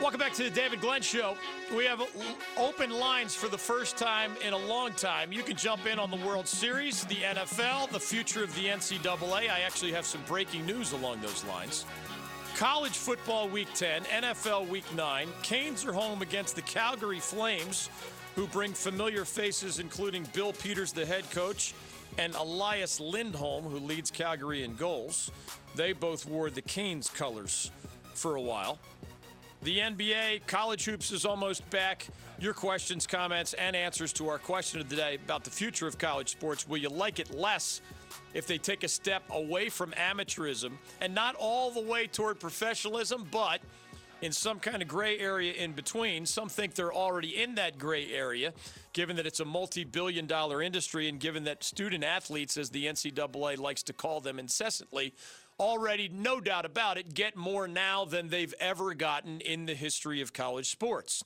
Welcome back to the David Glenn Show. We have open lines for the first time in a long time. You can jump in on the World Series, the NFL, the future of the NCAA. I actually have some breaking news along those lines. College football week 10, NFL week 9. Canes are home against the Calgary Flames, who bring familiar faces, including Bill Peters, the head coach, and Elias Lindholm, who leads Calgary in goals. They both wore the Canes colors for a while. The NBA, college hoops is almost back. Your questions, comments, and answers to our question of the day about the future of college sports. Will you like it less if they take a step away from amateurism and not all the way toward professionalism, but in some kind of gray area in between? Some think they're already in that gray area, given that it's a multi billion dollar industry and given that student athletes, as the NCAA likes to call them incessantly, already, no doubt about it, get more now than they've ever gotten in the history of college sports.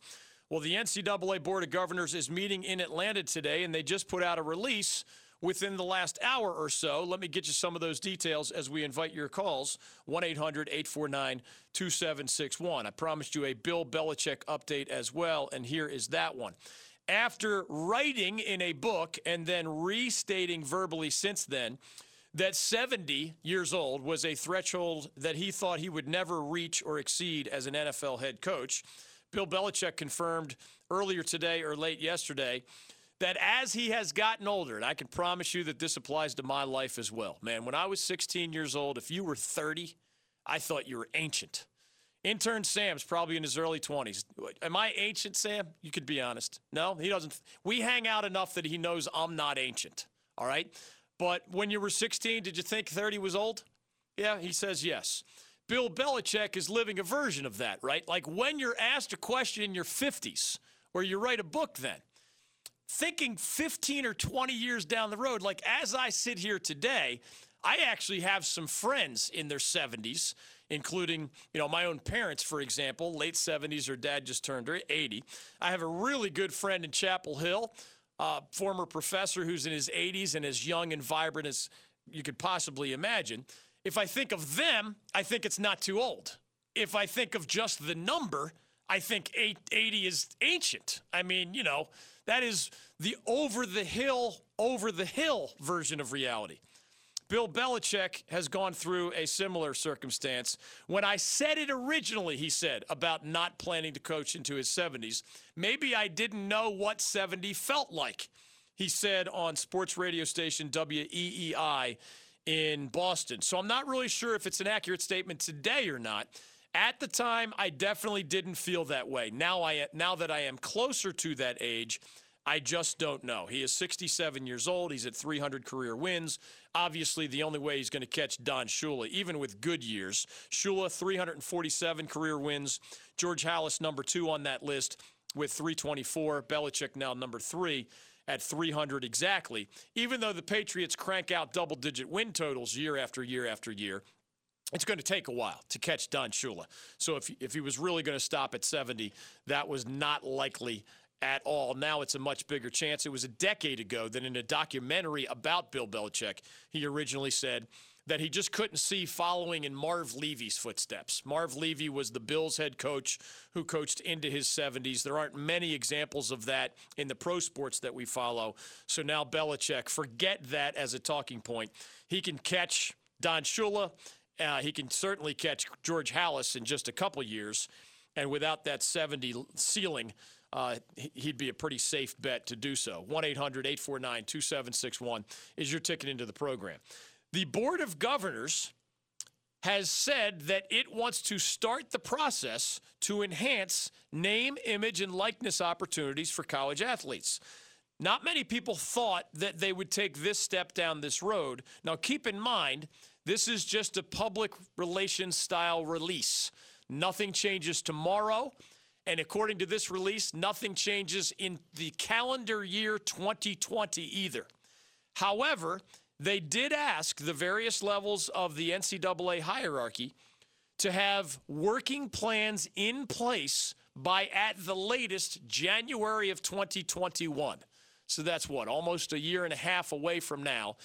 Well, the NCAA Board of Governors is meeting in Atlanta today, and they just put out a release within the last hour or so. Let me get you some of those details as we invite your calls 1 800 849 2761. I promised you a Bill Belichick update as well, and here is that one. After writing in a book and then restating verbally since then, that 70 years old was a threshold that he thought he would never reach or exceed as an NFL head coach. Bill Belichick confirmed earlier today or late yesterday that as he has gotten older, and I can promise you that this applies to my life as well. Man, when I was 16 years old, if you were 30, I thought you were ancient. Intern Sam's probably in his early 20s. Am I ancient, Sam? You could be honest. No, he doesn't. We hang out enough that he knows I'm not ancient. All right? But when you were 16, did you think 30 was old? Yeah, he says yes. Bill Belichick is living a version of that, right? Like when you're asked a question in your 50s, or you write a book then, thinking 15 or 20 years down the road, like as I sit here today, I actually have some friends in their 70s, including, you know, my own parents, for example, late 70s, or dad just turned 80. I have a really good friend in Chapel Hill uh, former professor who's in his 80s and as young and vibrant as you could possibly imagine. If I think of them, I think it's not too old. If I think of just the number, I think 80 is ancient. I mean, you know, that is the over the hill, over the hill version of reality. Bill Belichick has gone through a similar circumstance. When I said it originally, he said, about not planning to coach into his 70s, maybe I didn't know what 70 felt like. He said on sports radio station WEEI in Boston. So I'm not really sure if it's an accurate statement today or not. At the time, I definitely didn't feel that way. Now I now that I am closer to that age, I just don't know. He is 67 years old. He's at 300 career wins. Obviously, the only way he's going to catch Don Shula, even with good years. Shula, 347 career wins. George Halas, number two on that list with 324. Belichick now number three at 300 exactly. Even though the Patriots crank out double digit win totals year after year after year, it's going to take a while to catch Don Shula. So if, if he was really going to stop at 70, that was not likely at all. Now it's a much bigger chance. It was a decade ago that in a documentary about Bill Belichick, he originally said that he just couldn't see following in Marv Levy's footsteps. Marv Levy was the Bills head coach who coached into his 70s. There aren't many examples of that in the pro sports that we follow. So now Belichick, forget that as a talking point. He can catch Don Shula. Uh, he can certainly catch George Halas in just a couple years. And without that 70 ceiling, uh, he'd be a pretty safe bet to do so. 1 800 849 2761 is your ticket into the program. The Board of Governors has said that it wants to start the process to enhance name, image, and likeness opportunities for college athletes. Not many people thought that they would take this step down this road. Now, keep in mind, this is just a public relations style release. Nothing changes tomorrow. And according to this release, nothing changes in the calendar year 2020 either. However, they did ask the various levels of the NCAA hierarchy to have working plans in place by at the latest January of 2021. So that's what, almost a year and a half away from now.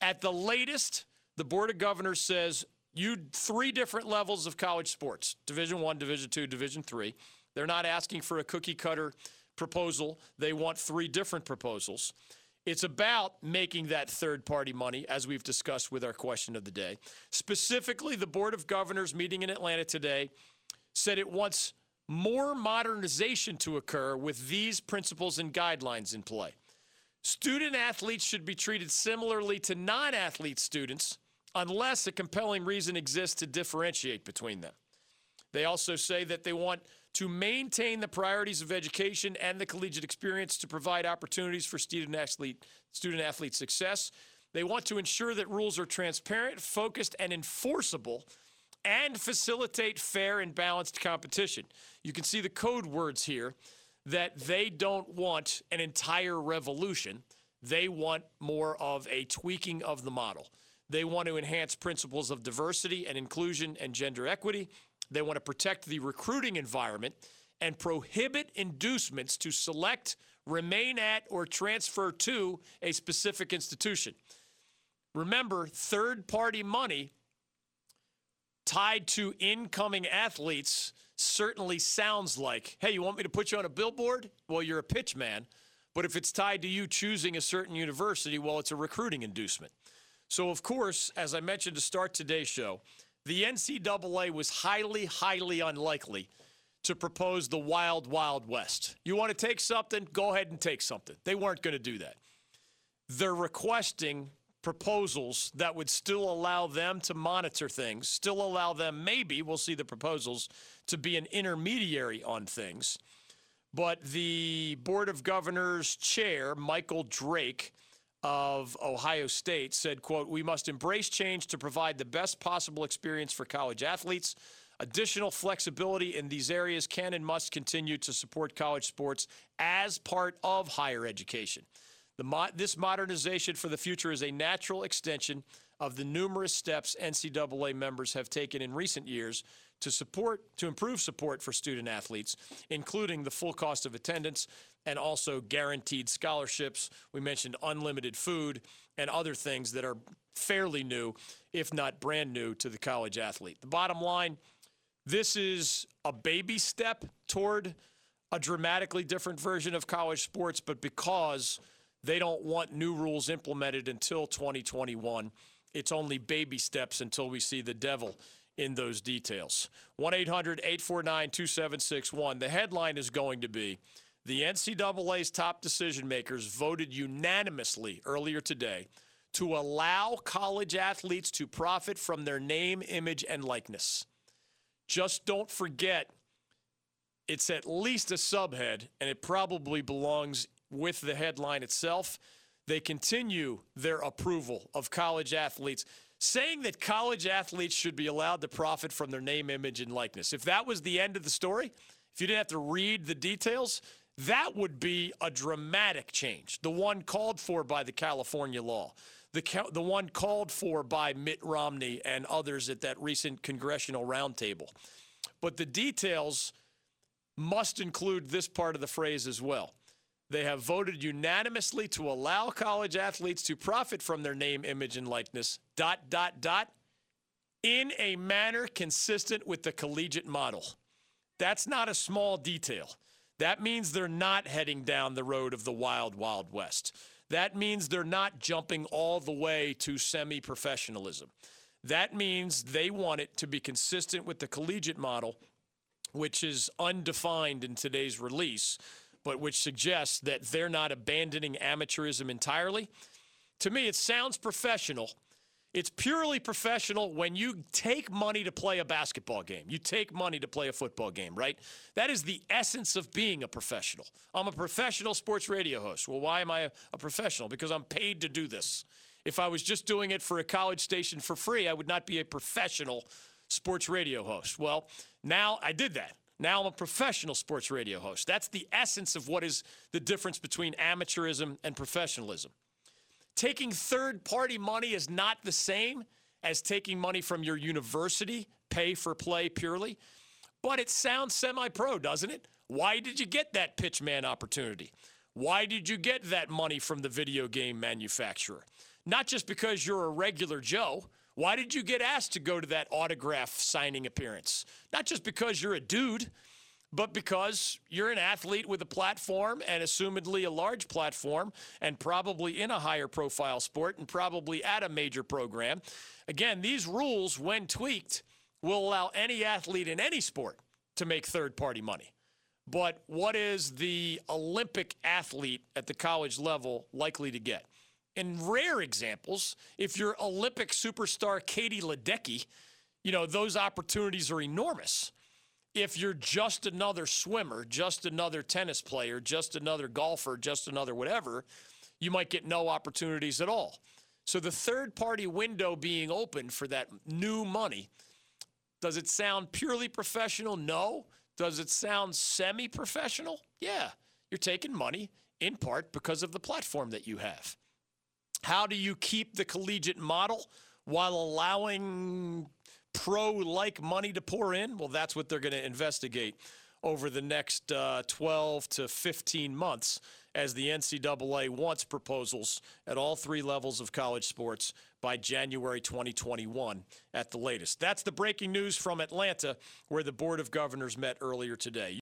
At the latest, the Board of Governors says You three different levels of college sports: Division One, Division Two, Division Three. They're not asking for a cookie cutter proposal. They want three different proposals. It's about making that third party money, as we've discussed with our question of the day. Specifically, the Board of Governors meeting in Atlanta today said it wants more modernization to occur with these principles and guidelines in play. Student athletes should be treated similarly to non athlete students unless a compelling reason exists to differentiate between them. They also say that they want to maintain the priorities of education and the collegiate experience to provide opportunities for student athlete, student athlete success. They want to ensure that rules are transparent, focused, and enforceable and facilitate fair and balanced competition. You can see the code words here that they don't want an entire revolution. They want more of a tweaking of the model. They want to enhance principles of diversity and inclusion and gender equity. They want to protect the recruiting environment and prohibit inducements to select, remain at, or transfer to a specific institution. Remember, third party money tied to incoming athletes certainly sounds like, hey, you want me to put you on a billboard? Well, you're a pitch man. But if it's tied to you choosing a certain university, well, it's a recruiting inducement. So, of course, as I mentioned to start today's show, the NCAA was highly, highly unlikely to propose the wild, wild west. You want to take something? Go ahead and take something. They weren't going to do that. They're requesting proposals that would still allow them to monitor things, still allow them, maybe, we'll see the proposals, to be an intermediary on things. But the Board of Governors chair, Michael Drake, of Ohio State said, quote, we must embrace change to provide the best possible experience for college athletes. Additional flexibility in these areas can and must continue to support college sports as part of higher education. Mo- this modernization for the future is a natural extension of the numerous steps NCAA members have taken in recent years to support to improve support for student athletes, including the full cost of attendance and also guaranteed scholarships. We mentioned unlimited food and other things that are fairly new, if not brand new, to the college athlete. The bottom line this is a baby step toward a dramatically different version of college sports, but because they don't want new rules implemented until 2021, it's only baby steps until we see the devil in those details. 1 800 849 2761. The headline is going to be the NCAA's top decision makers voted unanimously earlier today to allow college athletes to profit from their name, image, and likeness. Just don't forget, it's at least a subhead, and it probably belongs with the headline itself. They continue their approval of college athletes, saying that college athletes should be allowed to profit from their name, image, and likeness. If that was the end of the story, if you didn't have to read the details, that would be a dramatic change, the one called for by the California law, the, the one called for by Mitt Romney and others at that recent congressional roundtable. But the details must include this part of the phrase as well. They have voted unanimously to allow college athletes to profit from their name, image, and likeness, dot, dot, dot, in a manner consistent with the collegiate model. That's not a small detail. That means they're not heading down the road of the wild, wild west. That means they're not jumping all the way to semi professionalism. That means they want it to be consistent with the collegiate model, which is undefined in today's release, but which suggests that they're not abandoning amateurism entirely. To me, it sounds professional it's purely professional when you take money to play a basketball game. You take money to play a football game, right? That is the essence of being a professional. I'm a professional sports radio host. Well, why am I a professional? Because I'm paid to do this. If I was just doing it for a college station for free, I would not be a professional sports radio host. Well, now I did that. Now I'm a professional sports radio host. That's the essence of what is the difference between amateurism and professionalism. Taking third party money is not the same as taking money from your university, pay for play purely, but it sounds semi pro, doesn't it? Why did you get that pitchman opportunity? Why did you get that money from the video game manufacturer? Not just because you're a regular Joe Why did you get asked to go to that autograph signing appearance? Not just because you're a dude, but because you're an athlete with a platform and assumedly a large platform and probably in a higher profile sport and probably at a major program. Again, these rules, when tweaked, will allow any athlete in any sport to make third party money. But what is the Olympic athlete at the college level likely to get? In rare examples, if you're Olympic superstar Katie Ledecky, you know, those opportunities are enormous. If you're just another swimmer, just another tennis player, just another golfer, just another whatever, you might get no opportunities at all. So the third party window being open for that new money, does it sound purely professional? No. Does it sound semi professional? Yeah. You're taking money in part because of the platform that you have. How do you keep the collegiate model while allowing pro like money to pour in? Well, that's what they're going to investigate over the next uh, 12 to 15 months as the NCAA wants proposals at all three levels of college sports by January 2021 at the latest. That's the breaking news from Atlanta, where the Board of Governors met earlier today.